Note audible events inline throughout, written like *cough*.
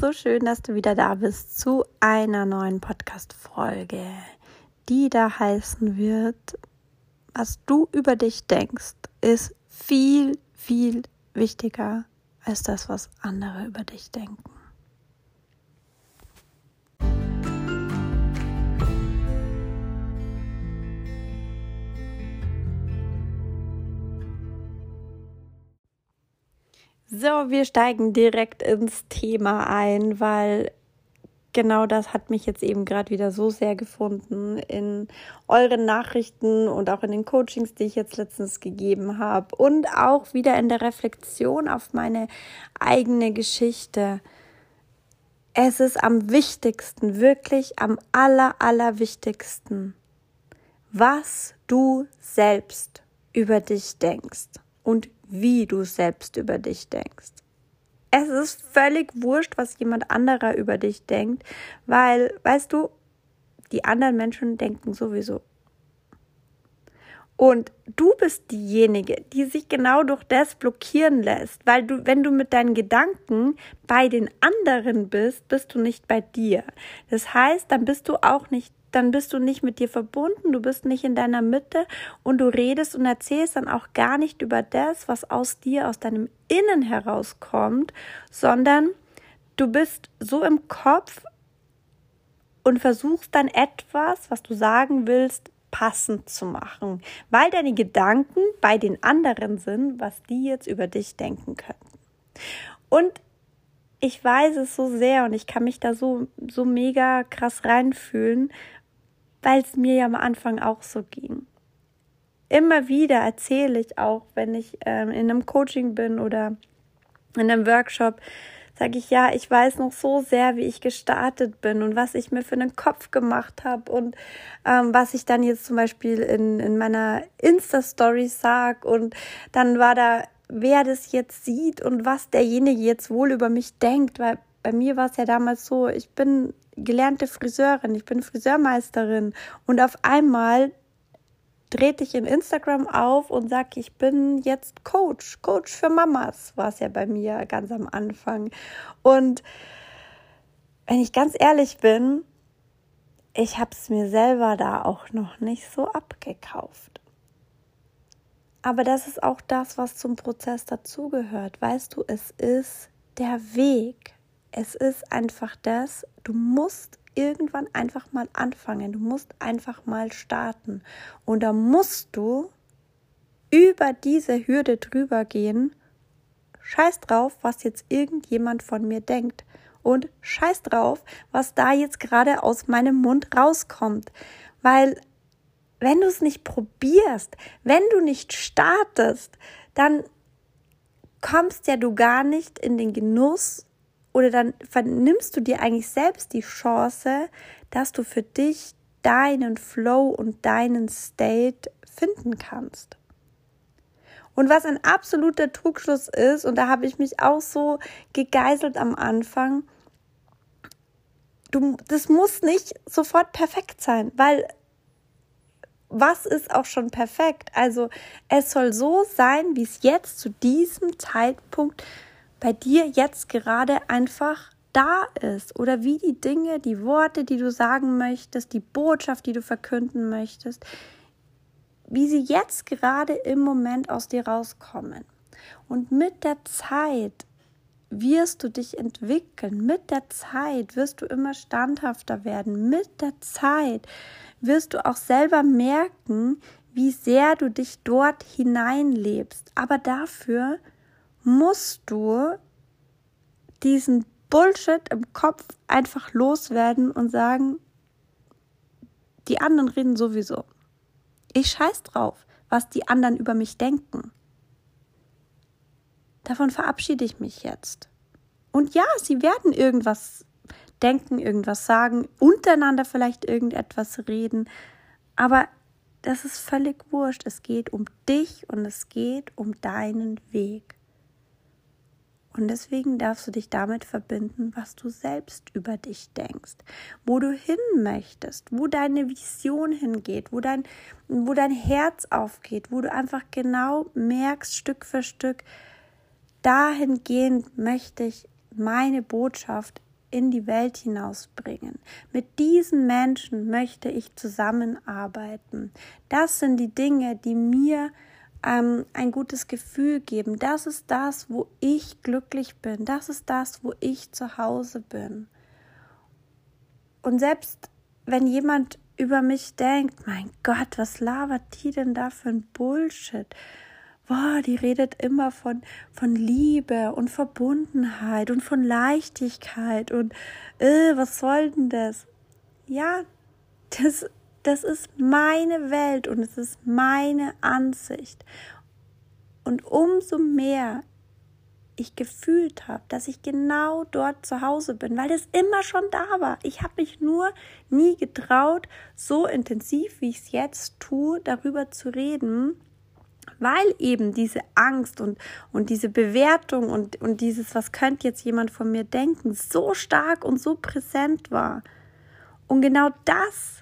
So schön, dass du wieder da bist zu einer neuen Podcast-Folge, die da heißen wird, was du über dich denkst, ist viel, viel wichtiger als das, was andere über dich denken. So, wir steigen direkt ins Thema ein, weil genau das hat mich jetzt eben gerade wieder so sehr gefunden in euren Nachrichten und auch in den Coachings, die ich jetzt letztens gegeben habe und auch wieder in der Reflexion auf meine eigene Geschichte. Es ist am wichtigsten, wirklich am aller, aller wichtigsten, was du selbst über dich denkst und wie du selbst über dich denkst. Es ist völlig wurscht, was jemand anderer über dich denkt, weil, weißt du, die anderen Menschen denken sowieso. Und du bist diejenige, die sich genau durch das blockieren lässt, weil du, wenn du mit deinen Gedanken bei den anderen bist, bist du nicht bei dir. Das heißt, dann bist du auch nicht dann bist du nicht mit dir verbunden, du bist nicht in deiner Mitte und du redest und erzählst dann auch gar nicht über das, was aus dir, aus deinem Innen herauskommt, sondern du bist so im Kopf und versuchst dann etwas, was du sagen willst, passend zu machen, weil deine Gedanken bei den anderen sind, was die jetzt über dich denken könnten. Und ich weiß es so sehr und ich kann mich da so, so mega krass reinfühlen, weil es mir ja am Anfang auch so ging. Immer wieder erzähle ich auch, wenn ich ähm, in einem Coaching bin oder in einem Workshop, sage ich ja, ich weiß noch so sehr, wie ich gestartet bin und was ich mir für einen Kopf gemacht habe und ähm, was ich dann jetzt zum Beispiel in, in meiner Insta-Story sag und dann war da, wer das jetzt sieht und was derjenige jetzt wohl über mich denkt, weil bei mir war es ja damals so, ich bin gelernte Friseurin, ich bin Friseurmeisterin und auf einmal drehte ich in Instagram auf und sage, ich bin jetzt Coach, Coach für Mamas, war es ja bei mir ganz am Anfang. Und wenn ich ganz ehrlich bin, ich habe es mir selber da auch noch nicht so abgekauft. Aber das ist auch das, was zum Prozess dazugehört. Weißt du, es ist der Weg. Es ist einfach das, du musst irgendwann einfach mal anfangen, du musst einfach mal starten. Und da musst du über diese Hürde drüber gehen. Scheiß drauf, was jetzt irgendjemand von mir denkt. Und scheiß drauf, was da jetzt gerade aus meinem Mund rauskommt. Weil wenn du es nicht probierst, wenn du nicht startest, dann kommst ja du gar nicht in den Genuss oder dann vernimmst du dir eigentlich selbst die Chance, dass du für dich deinen Flow und deinen State finden kannst. Und was ein absoluter Trugschluss ist, und da habe ich mich auch so gegeißelt am Anfang, du, das muss nicht sofort perfekt sein, weil was ist auch schon perfekt? Also es soll so sein, wie es jetzt zu diesem Zeitpunkt ist bei dir jetzt gerade einfach da ist oder wie die Dinge, die Worte, die du sagen möchtest, die Botschaft, die du verkünden möchtest, wie sie jetzt gerade im Moment aus dir rauskommen. Und mit der Zeit wirst du dich entwickeln. Mit der Zeit wirst du immer standhafter werden. Mit der Zeit wirst du auch selber merken, wie sehr du dich dort hineinlebst. Aber dafür musst du diesen Bullshit im Kopf einfach loswerden und sagen, die anderen reden sowieso. Ich scheiß drauf, was die anderen über mich denken. Davon verabschiede ich mich jetzt. Und ja, sie werden irgendwas denken, irgendwas sagen, untereinander vielleicht irgendetwas reden, aber das ist völlig wurscht. Es geht um dich und es geht um deinen Weg. Und deswegen darfst du dich damit verbinden, was du selbst über dich denkst, wo du hin möchtest, wo deine Vision hingeht, wo dein, wo dein Herz aufgeht, wo du einfach genau merkst, Stück für Stück, dahingehend möchte ich meine Botschaft in die Welt hinausbringen. Mit diesen Menschen möchte ich zusammenarbeiten. Das sind die Dinge, die mir ähm, ein gutes Gefühl geben. Das ist das, wo ich glücklich bin. Das ist das, wo ich zu Hause bin. Und selbst wenn jemand über mich denkt, mein Gott, was labert die denn da für ein Bullshit? Boah, die redet immer von, von Liebe und Verbundenheit und von Leichtigkeit und äh, was soll denn das? Ja, das das ist meine Welt und es ist meine Ansicht. Und umso mehr ich gefühlt habe, dass ich genau dort zu Hause bin, weil das immer schon da war. Ich habe mich nur nie getraut, so intensiv, wie ich es jetzt tue, darüber zu reden, weil eben diese Angst und, und diese Bewertung und, und dieses, was könnte jetzt jemand von mir denken, so stark und so präsent war. Und genau das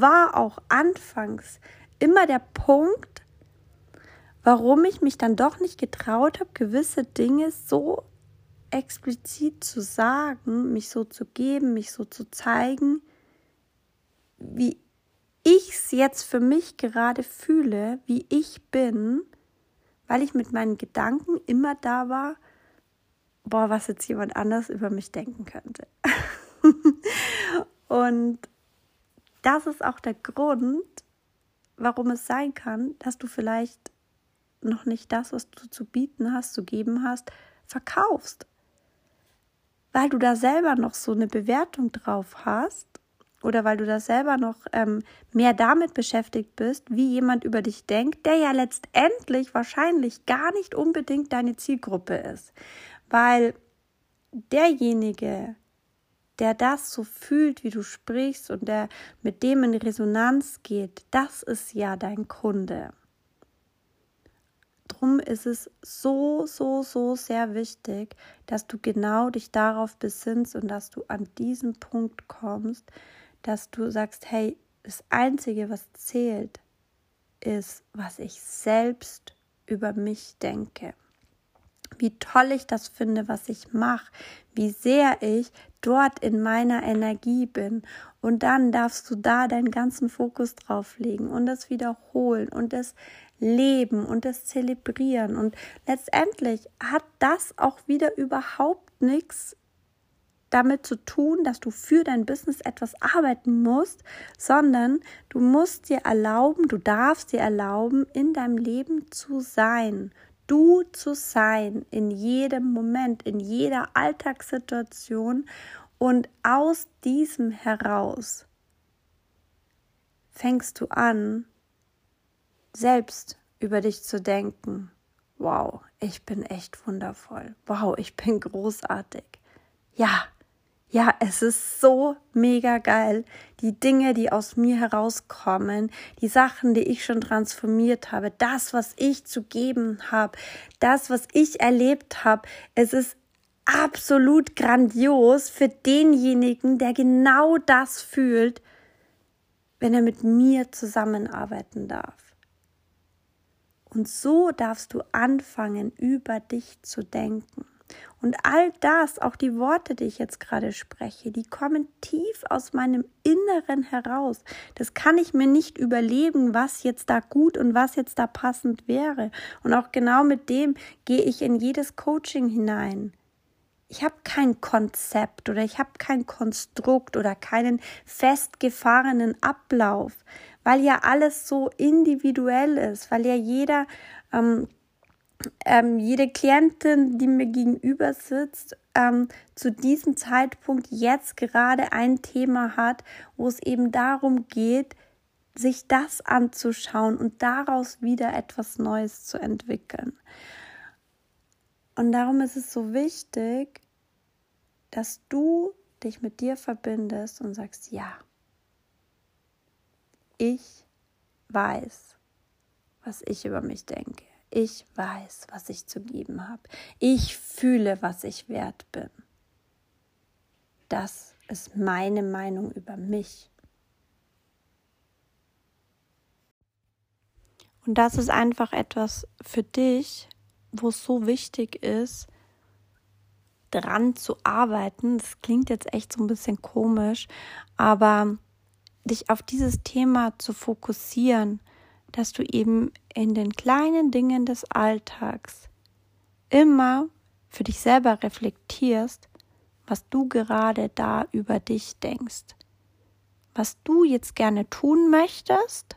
war auch anfangs immer der Punkt, warum ich mich dann doch nicht getraut habe, gewisse Dinge so explizit zu sagen, mich so zu geben, mich so zu zeigen, wie ich es jetzt für mich gerade fühle, wie ich bin, weil ich mit meinen Gedanken immer da war, boah, was jetzt jemand anders über mich denken könnte. *laughs* und das ist auch der Grund, warum es sein kann, dass du vielleicht noch nicht das, was du zu bieten hast, zu geben hast, verkaufst. Weil du da selber noch so eine Bewertung drauf hast oder weil du da selber noch ähm, mehr damit beschäftigt bist, wie jemand über dich denkt, der ja letztendlich wahrscheinlich gar nicht unbedingt deine Zielgruppe ist. Weil derjenige, der das so fühlt, wie du sprichst und der mit dem in Resonanz geht, das ist ja dein Kunde. Drum ist es so, so, so sehr wichtig, dass du genau dich darauf besinnst und dass du an diesen Punkt kommst, dass du sagst, hey, das Einzige, was zählt, ist, was ich selbst über mich denke wie toll ich das finde, was ich mache, wie sehr ich dort in meiner Energie bin. Und dann darfst du da deinen ganzen Fokus drauf legen und das wiederholen und das leben und das zelebrieren. Und letztendlich hat das auch wieder überhaupt nichts damit zu tun, dass du für dein Business etwas arbeiten musst, sondern du musst dir erlauben, du darfst dir erlauben, in deinem Leben zu sein du zu sein in jedem Moment, in jeder Alltagssituation und aus diesem heraus fängst du an, selbst über dich zu denken. Wow, ich bin echt wundervoll. Wow, ich bin großartig. Ja, ja, es ist so mega geil. Die Dinge, die aus mir herauskommen, die Sachen, die ich schon transformiert habe, das, was ich zu geben habe, das, was ich erlebt habe, es ist absolut grandios für denjenigen, der genau das fühlt, wenn er mit mir zusammenarbeiten darf. Und so darfst du anfangen, über dich zu denken. Und all das, auch die Worte, die ich jetzt gerade spreche, die kommen tief aus meinem Inneren heraus. Das kann ich mir nicht überlegen, was jetzt da gut und was jetzt da passend wäre. Und auch genau mit dem gehe ich in jedes Coaching hinein. Ich habe kein Konzept oder ich habe kein Konstrukt oder keinen festgefahrenen Ablauf, weil ja alles so individuell ist, weil ja jeder ähm, ähm, jede Klientin, die mir gegenüber sitzt, ähm, zu diesem Zeitpunkt jetzt gerade ein Thema hat, wo es eben darum geht, sich das anzuschauen und daraus wieder etwas Neues zu entwickeln. Und darum ist es so wichtig, dass du dich mit dir verbindest und sagst, ja, ich weiß, was ich über mich denke. Ich weiß, was ich zu geben habe. Ich fühle, was ich wert bin. Das ist meine Meinung über mich. Und das ist einfach etwas für dich, wo es so wichtig ist, dran zu arbeiten. Das klingt jetzt echt so ein bisschen komisch, aber dich auf dieses Thema zu fokussieren, dass du eben in den kleinen Dingen des Alltags immer für dich selber reflektierst, was du gerade da über dich denkst, was du jetzt gerne tun möchtest,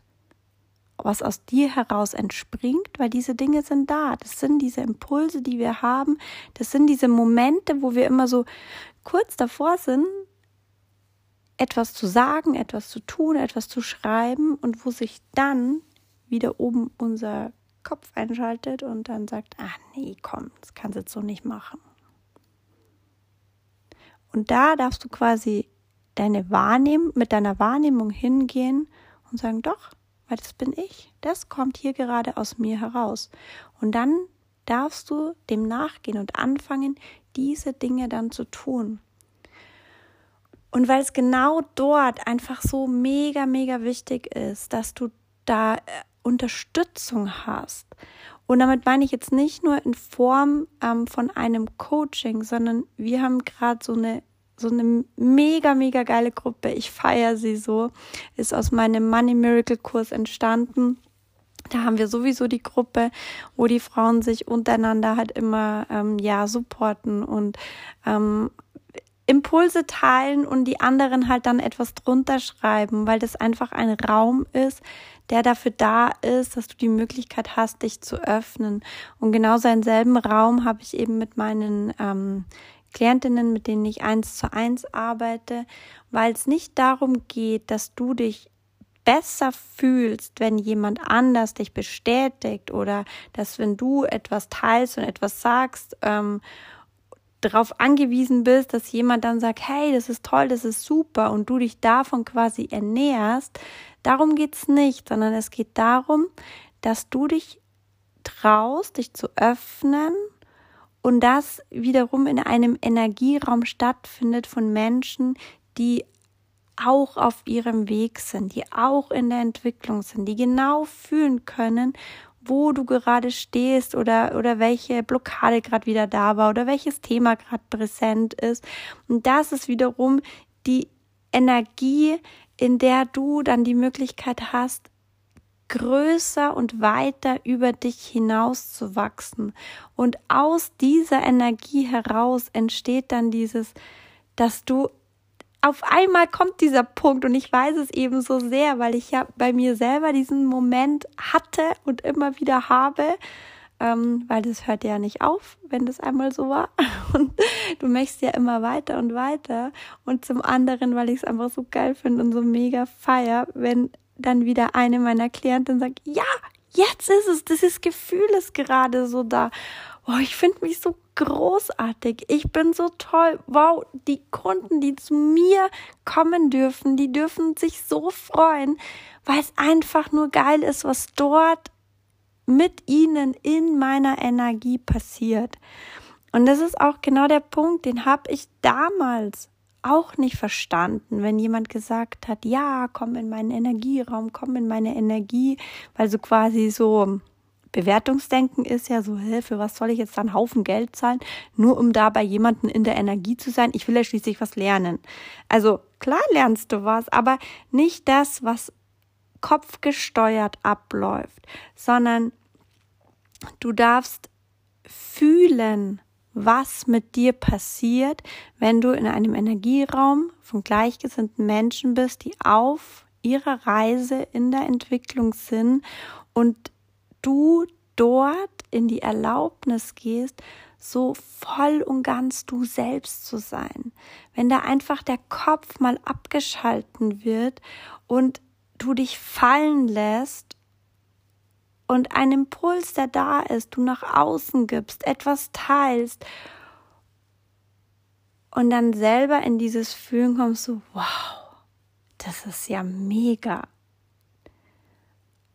was aus dir heraus entspringt, weil diese Dinge sind da. Das sind diese Impulse, die wir haben. Das sind diese Momente, wo wir immer so kurz davor sind, etwas zu sagen, etwas zu tun, etwas zu schreiben und wo sich dann wieder oben unser Kopf einschaltet und dann sagt, ah nee, komm, das kannst du jetzt so nicht machen. Und da darfst du quasi deine Wahrnehmung, mit deiner Wahrnehmung hingehen und sagen, doch, weil das bin ich. Das kommt hier gerade aus mir heraus. Und dann darfst du dem nachgehen und anfangen, diese Dinge dann zu tun. Und weil es genau dort einfach so mega, mega wichtig ist, dass du da äh, Unterstützung hast. Und damit meine ich jetzt nicht nur in Form ähm, von einem Coaching, sondern wir haben gerade so eine so eine mega, mega geile Gruppe. Ich feiere sie so. Ist aus meinem Money Miracle Kurs entstanden. Da haben wir sowieso die Gruppe, wo die Frauen sich untereinander halt immer ähm, ja supporten und ähm, Impulse teilen und die anderen halt dann etwas drunter schreiben, weil das einfach ein Raum ist, der dafür da ist, dass du die Möglichkeit hast, dich zu öffnen. Und genau seinen selben Raum habe ich eben mit meinen ähm, Klientinnen, mit denen ich eins zu eins arbeite, weil es nicht darum geht, dass du dich besser fühlst, wenn jemand anders dich bestätigt oder dass wenn du etwas teilst und etwas sagst, ähm, darauf angewiesen bist, dass jemand dann sagt, hey, das ist toll, das ist super und du dich davon quasi ernährst. Darum geht's nicht, sondern es geht darum, dass du dich traust, dich zu öffnen und das wiederum in einem Energieraum stattfindet von Menschen, die auch auf ihrem Weg sind, die auch in der Entwicklung sind, die genau fühlen können, wo du gerade stehst oder, oder welche Blockade gerade wieder da war oder welches Thema gerade präsent ist. Und das ist wiederum die Energie, in der du dann die Möglichkeit hast, größer und weiter über dich hinaus zu wachsen. Und aus dieser Energie heraus entsteht dann dieses, dass du auf einmal kommt dieser Punkt und ich weiß es eben so sehr, weil ich ja bei mir selber diesen Moment hatte und immer wieder habe, ähm, weil das hört ja nicht auf, wenn das einmal so war. *laughs* Und du möchtest ja immer weiter und weiter. Und zum anderen, weil ich es einfach so geil finde und so mega feier, wenn dann wieder eine meiner Klienten sagt, ja, jetzt ist es, dieses Gefühl ist gerade so da. Oh, ich finde mich so großartig. Ich bin so toll. Wow, die Kunden, die zu mir kommen dürfen, die dürfen sich so freuen, weil es einfach nur geil ist, was dort mit ihnen in meiner Energie passiert. Und das ist auch genau der Punkt, den habe ich damals auch nicht verstanden, wenn jemand gesagt hat, ja, komm in meinen Energieraum, komm in meine Energie, weil so quasi so Bewertungsdenken ist ja so, für was soll ich jetzt dann Haufen Geld zahlen, nur um da bei jemandem in der Energie zu sein? Ich will ja schließlich was lernen. Also klar lernst du was, aber nicht das, was kopfgesteuert abläuft, sondern du darfst fühlen, was mit dir passiert, wenn du in einem Energieraum von gleichgesinnten Menschen bist, die auf ihrer Reise in der Entwicklung sind und du dort in die Erlaubnis gehst, so voll und ganz du selbst zu sein. Wenn da einfach der Kopf mal abgeschalten wird und du dich fallen lässt und ein Impuls, der da ist, du nach außen gibst, etwas teilst und dann selber in dieses Fühlen kommst, so, wow, das ist ja mega.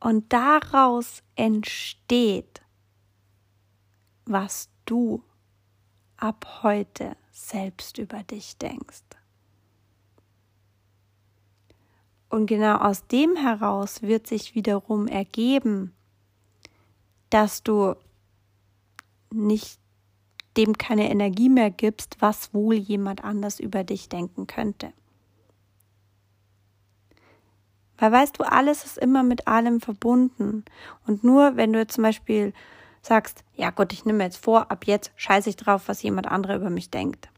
Und daraus entsteht, was du ab heute selbst über dich denkst. Und genau aus dem heraus wird sich wiederum ergeben, dass du nicht dem keine Energie mehr gibst, was wohl jemand anders über dich denken könnte. Weil weißt du, alles ist immer mit allem verbunden. Und nur wenn du jetzt zum Beispiel sagst, ja Gott, ich nehme jetzt vor, ab jetzt scheiße ich drauf, was jemand anderer über mich denkt.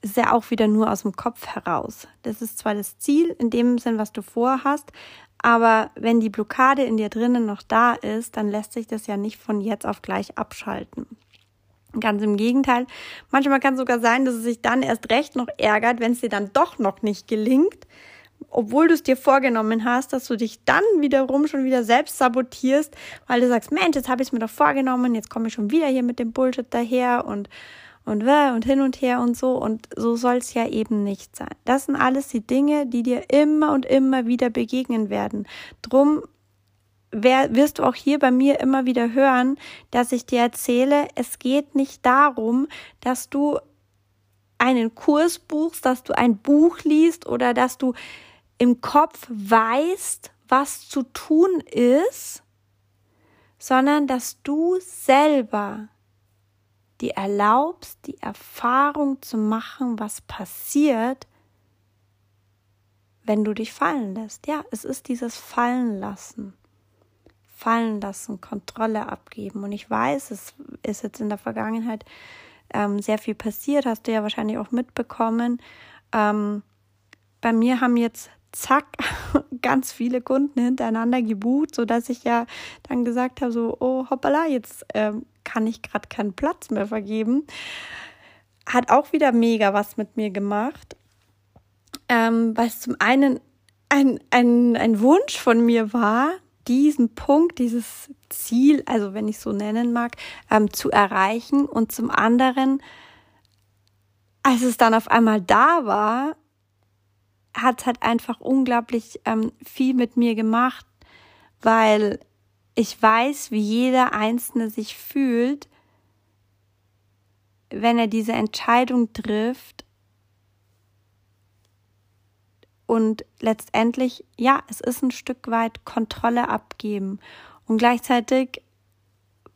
Ist ja auch wieder nur aus dem Kopf heraus. Das ist zwar das Ziel in dem Sinn, was du vorhast, aber wenn die Blockade in dir drinnen noch da ist, dann lässt sich das ja nicht von jetzt auf gleich abschalten. Ganz im Gegenteil. Manchmal kann es sogar sein, dass es sich dann erst recht noch ärgert, wenn es dir dann doch noch nicht gelingt, obwohl du es dir vorgenommen hast, dass du dich dann wiederum schon wieder selbst sabotierst, weil du sagst, Mensch, jetzt habe ich es mir doch vorgenommen, jetzt komme ich schon wieder hier mit dem Bullshit daher und und und hin und her und so und so soll es ja eben nicht sein. Das sind alles die Dinge, die dir immer und immer wieder begegnen werden. Drum wirst du auch hier bei mir immer wieder hören, dass ich dir erzähle, es geht nicht darum, dass du einen Kurs buchst, dass du ein Buch liest oder dass du im Kopf weißt, was zu tun ist, sondern dass du selber dir erlaubst, die Erfahrung zu machen, was passiert, wenn du dich fallen lässt. Ja, es ist dieses Fallen lassen. Fallen lassen, Kontrolle abgeben. Und ich weiß, es ist jetzt in der Vergangenheit ähm, sehr viel passiert, hast du ja wahrscheinlich auch mitbekommen. Ähm, bei mir haben jetzt zack, *laughs* ganz viele Kunden hintereinander gebucht, sodass ich ja dann gesagt habe, so, oh hoppala, jetzt ähm, kann ich gerade keinen Platz mehr vergeben. Hat auch wieder mega was mit mir gemacht, ähm, weil es zum einen ein, ein, ein Wunsch von mir war, diesen Punkt, dieses Ziel, also wenn ich so nennen mag, ähm, zu erreichen und zum anderen, als es dann auf einmal da war, hat es halt einfach unglaublich ähm, viel mit mir gemacht, weil ich weiß, wie jeder Einzelne sich fühlt, wenn er diese Entscheidung trifft. Und letztendlich, ja, es ist ein Stück weit Kontrolle abgeben. Und gleichzeitig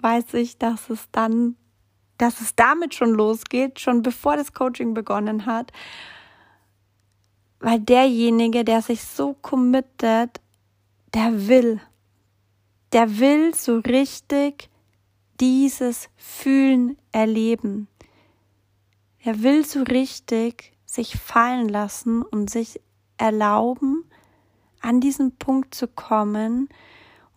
weiß ich, dass es dann, dass es damit schon losgeht, schon bevor das Coaching begonnen hat weil derjenige, der sich so committet, der will. Der will so richtig dieses Fühlen erleben. Er will so richtig sich fallen lassen und sich erlauben, an diesen Punkt zu kommen,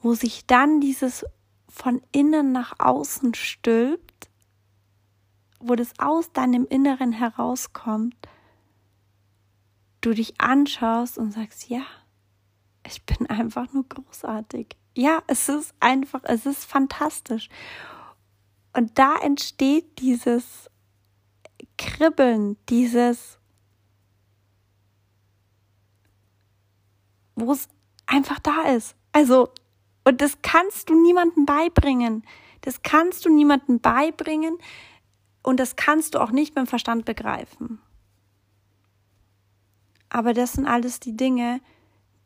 wo sich dann dieses von innen nach außen stülpt, wo das aus deinem Inneren herauskommt du dich anschaust und sagst, ja, ich bin einfach nur großartig. Ja, es ist einfach, es ist fantastisch. Und da entsteht dieses Kribbeln, dieses, wo es einfach da ist. Also, und das kannst du niemandem beibringen. Das kannst du niemandem beibringen und das kannst du auch nicht beim Verstand begreifen. Aber das sind alles die Dinge,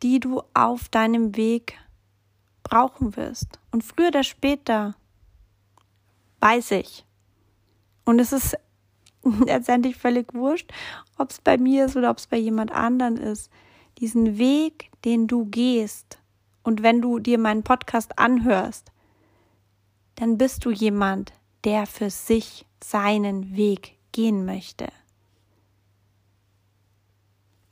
die du auf deinem Weg brauchen wirst. Und früher oder später, weiß ich. Und es ist *laughs* letztendlich völlig wurscht, ob es bei mir ist oder ob es bei jemand anderen ist. Diesen Weg, den du gehst, und wenn du dir meinen Podcast anhörst, dann bist du jemand, der für sich seinen Weg gehen möchte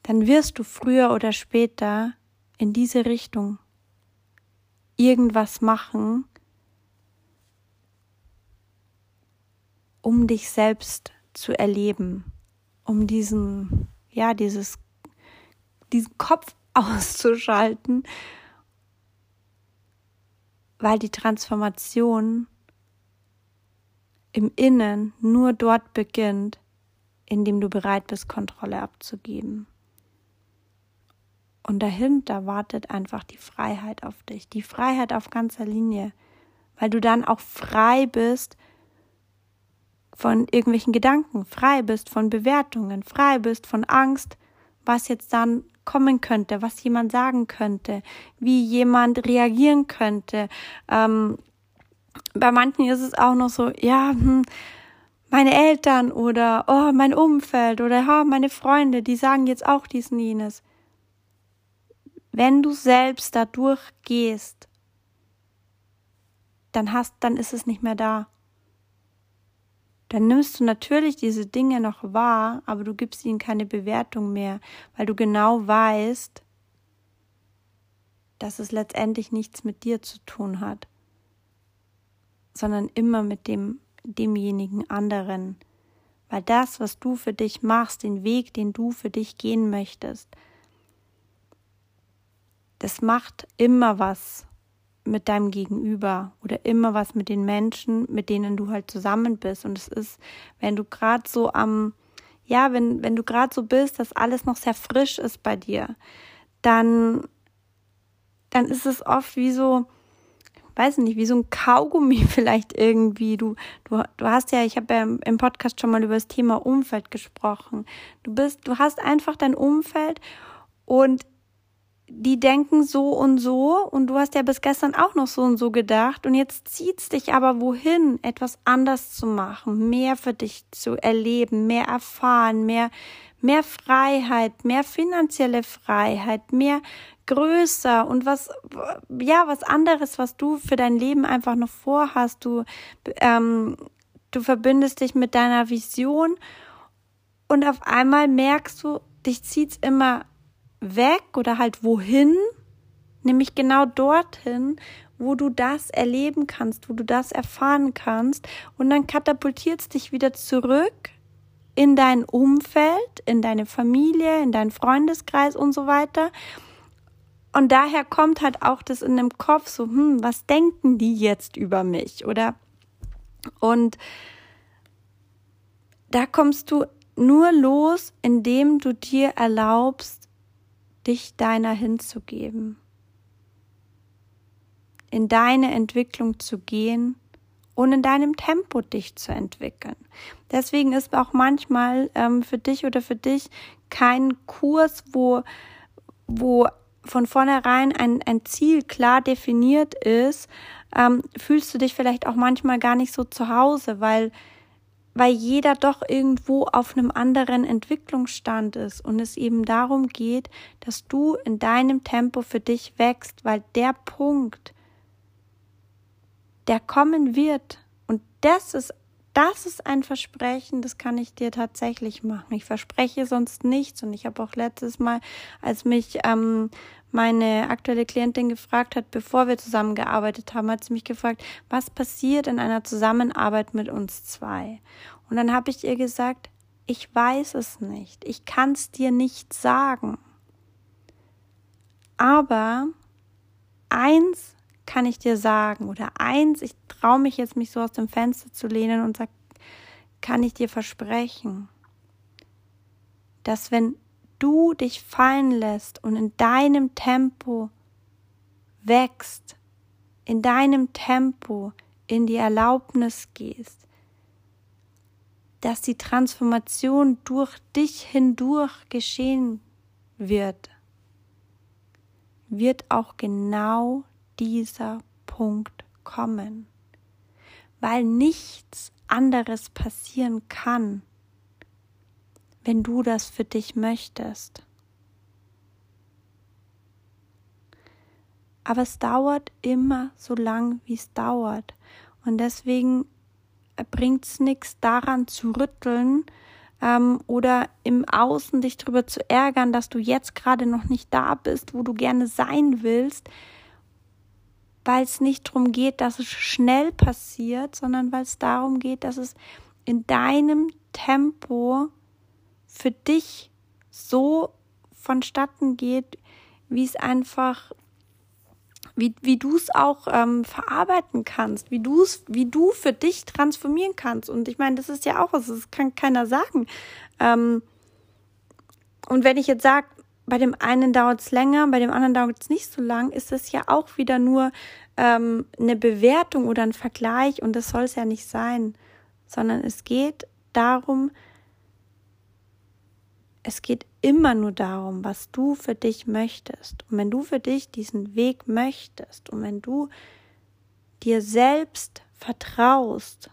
dann wirst du früher oder später in diese Richtung irgendwas machen, um dich selbst zu erleben, um diesen, ja, dieses, diesen Kopf *laughs* auszuschalten, weil die Transformation im Innen nur dort beginnt, indem du bereit bist, Kontrolle abzugeben. Und dahinter wartet einfach die Freiheit auf dich, die Freiheit auf ganzer Linie, weil du dann auch frei bist von irgendwelchen Gedanken, frei bist von Bewertungen, frei bist von Angst, was jetzt dann kommen könnte, was jemand sagen könnte, wie jemand reagieren könnte. Ähm, bei manchen ist es auch noch so, ja, hm, meine Eltern oder oh, mein Umfeld oder oh, meine Freunde, die sagen jetzt auch dies und jenes. Wenn du selbst da durchgehst, dann hast, dann ist es nicht mehr da. Dann nimmst du natürlich diese Dinge noch wahr, aber du gibst ihnen keine Bewertung mehr, weil du genau weißt, dass es letztendlich nichts mit dir zu tun hat, sondern immer mit dem demjenigen anderen. Weil das, was du für dich machst, den Weg, den du für dich gehen möchtest, das macht immer was mit deinem Gegenüber oder immer was mit den Menschen, mit denen du halt zusammen bist. Und es ist, wenn du gerade so am, ja, wenn, wenn du gerade so bist, dass alles noch sehr frisch ist bei dir, dann, dann ist es oft wie so, weiß nicht, wie so ein Kaugummi *laughs* vielleicht irgendwie. Du, du, du hast ja, ich habe ja im Podcast schon mal über das Thema Umfeld gesprochen. Du bist, du hast einfach dein Umfeld und die denken so und so und du hast ja bis gestern auch noch so und so gedacht und jetzt zieht's dich aber wohin, etwas anders zu machen, mehr für dich zu erleben, mehr erfahren, mehr, mehr Freiheit, mehr finanzielle Freiheit, mehr größer und was, ja, was anderes, was du für dein Leben einfach noch vorhast. Du, ähm, du verbindest dich mit deiner Vision und auf einmal merkst du, dich zieht's immer weg oder halt wohin, nämlich genau dorthin, wo du das erleben kannst, wo du das erfahren kannst und dann katapultierst dich wieder zurück in dein Umfeld, in deine Familie, in deinen Freundeskreis und so weiter und daher kommt halt auch das in dem Kopf so, hm, was denken die jetzt über mich? Oder und da kommst du nur los, indem du dir erlaubst, dich deiner hinzugeben, in deine Entwicklung zu gehen und in deinem Tempo dich zu entwickeln. Deswegen ist auch manchmal ähm, für dich oder für dich kein Kurs, wo, wo von vornherein ein, ein Ziel klar definiert ist, ähm, fühlst du dich vielleicht auch manchmal gar nicht so zu Hause, weil, weil jeder doch irgendwo auf einem anderen Entwicklungsstand ist und es eben darum geht, dass du in deinem Tempo für dich wächst, weil der Punkt, der kommen wird, und das ist das ist ein Versprechen, das kann ich dir tatsächlich machen. Ich verspreche sonst nichts. Und ich habe auch letztes Mal, als mich ähm, meine aktuelle Klientin gefragt hat, bevor wir zusammengearbeitet haben, hat sie mich gefragt, was passiert in einer Zusammenarbeit mit uns zwei? Und dann habe ich ihr gesagt, ich weiß es nicht. Ich kann es dir nicht sagen. Aber eins kann ich dir sagen oder eins, ich traue mich jetzt mich so aus dem Fenster zu lehnen und sag, kann ich dir versprechen, dass wenn du dich fallen lässt und in deinem Tempo wächst, in deinem Tempo in die Erlaubnis gehst, dass die Transformation durch dich hindurch geschehen wird, wird auch genau dieser Punkt kommen, weil nichts anderes passieren kann, wenn du das für dich möchtest. Aber es dauert immer so lang, wie es dauert. Und deswegen bringt es nichts daran zu rütteln ähm, oder im Außen dich darüber zu ärgern, dass du jetzt gerade noch nicht da bist, wo du gerne sein willst, weil es nicht darum geht, dass es schnell passiert, sondern weil es darum geht, dass es in deinem Tempo für dich so vonstatten geht, wie es einfach, wie, wie du es auch ähm, verarbeiten kannst, wie du es, wie du für dich transformieren kannst. Und ich meine, das ist ja auch das kann keiner sagen. Ähm, und wenn ich jetzt sage, bei dem einen dauert es länger, bei dem anderen dauert es nicht so lang, ist es ja auch wieder nur ähm, eine Bewertung oder ein Vergleich und das soll es ja nicht sein, sondern es geht darum, es geht immer nur darum, was du für dich möchtest. Und wenn du für dich diesen Weg möchtest und wenn du dir selbst vertraust,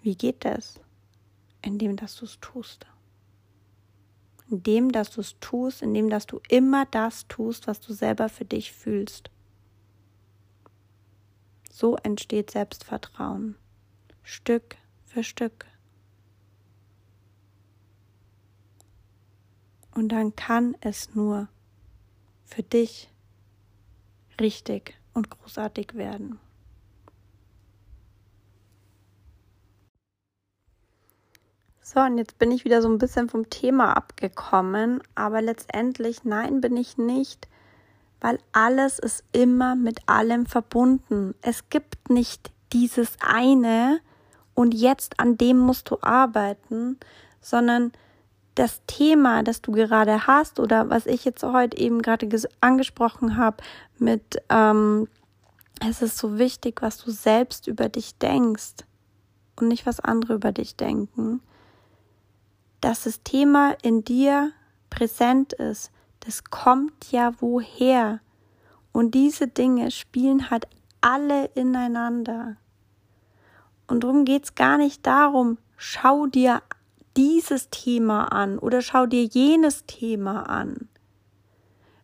Wie geht das? Indem, dass du es tust. Indem, dass du es tust, indem, dass du immer das tust, was du selber für dich fühlst. So entsteht Selbstvertrauen. Stück für Stück. Und dann kann es nur für dich richtig und großartig werden. So, und jetzt bin ich wieder so ein bisschen vom Thema abgekommen, aber letztendlich, nein, bin ich nicht, weil alles ist immer mit allem verbunden. Es gibt nicht dieses eine und jetzt an dem musst du arbeiten, sondern das Thema, das du gerade hast oder was ich jetzt heute eben gerade angesprochen habe mit, ähm, es ist so wichtig, was du selbst über dich denkst und nicht was andere über dich denken dass das Thema in dir präsent ist, das kommt ja woher. Und diese Dinge spielen halt alle ineinander. Und darum geht es gar nicht darum, schau dir dieses Thema an oder schau dir jenes Thema an.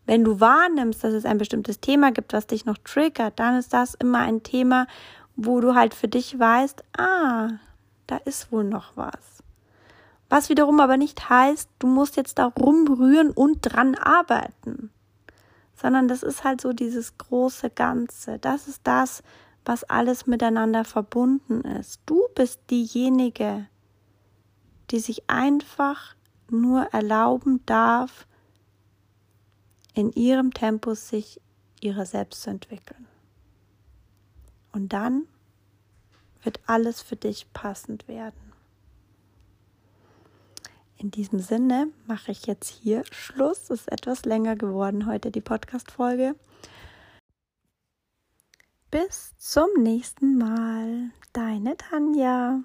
Wenn du wahrnimmst, dass es ein bestimmtes Thema gibt, was dich noch triggert, dann ist das immer ein Thema, wo du halt für dich weißt, ah, da ist wohl noch was. Was wiederum aber nicht heißt, du musst jetzt da rumrühren und dran arbeiten. Sondern das ist halt so dieses große Ganze. Das ist das, was alles miteinander verbunden ist. Du bist diejenige, die sich einfach nur erlauben darf, in ihrem Tempo sich ihrer selbst zu entwickeln. Und dann wird alles für dich passend werden. In diesem Sinne mache ich jetzt hier Schluss. Es ist etwas länger geworden heute die Podcast-Folge. Bis zum nächsten Mal. Deine Tanja.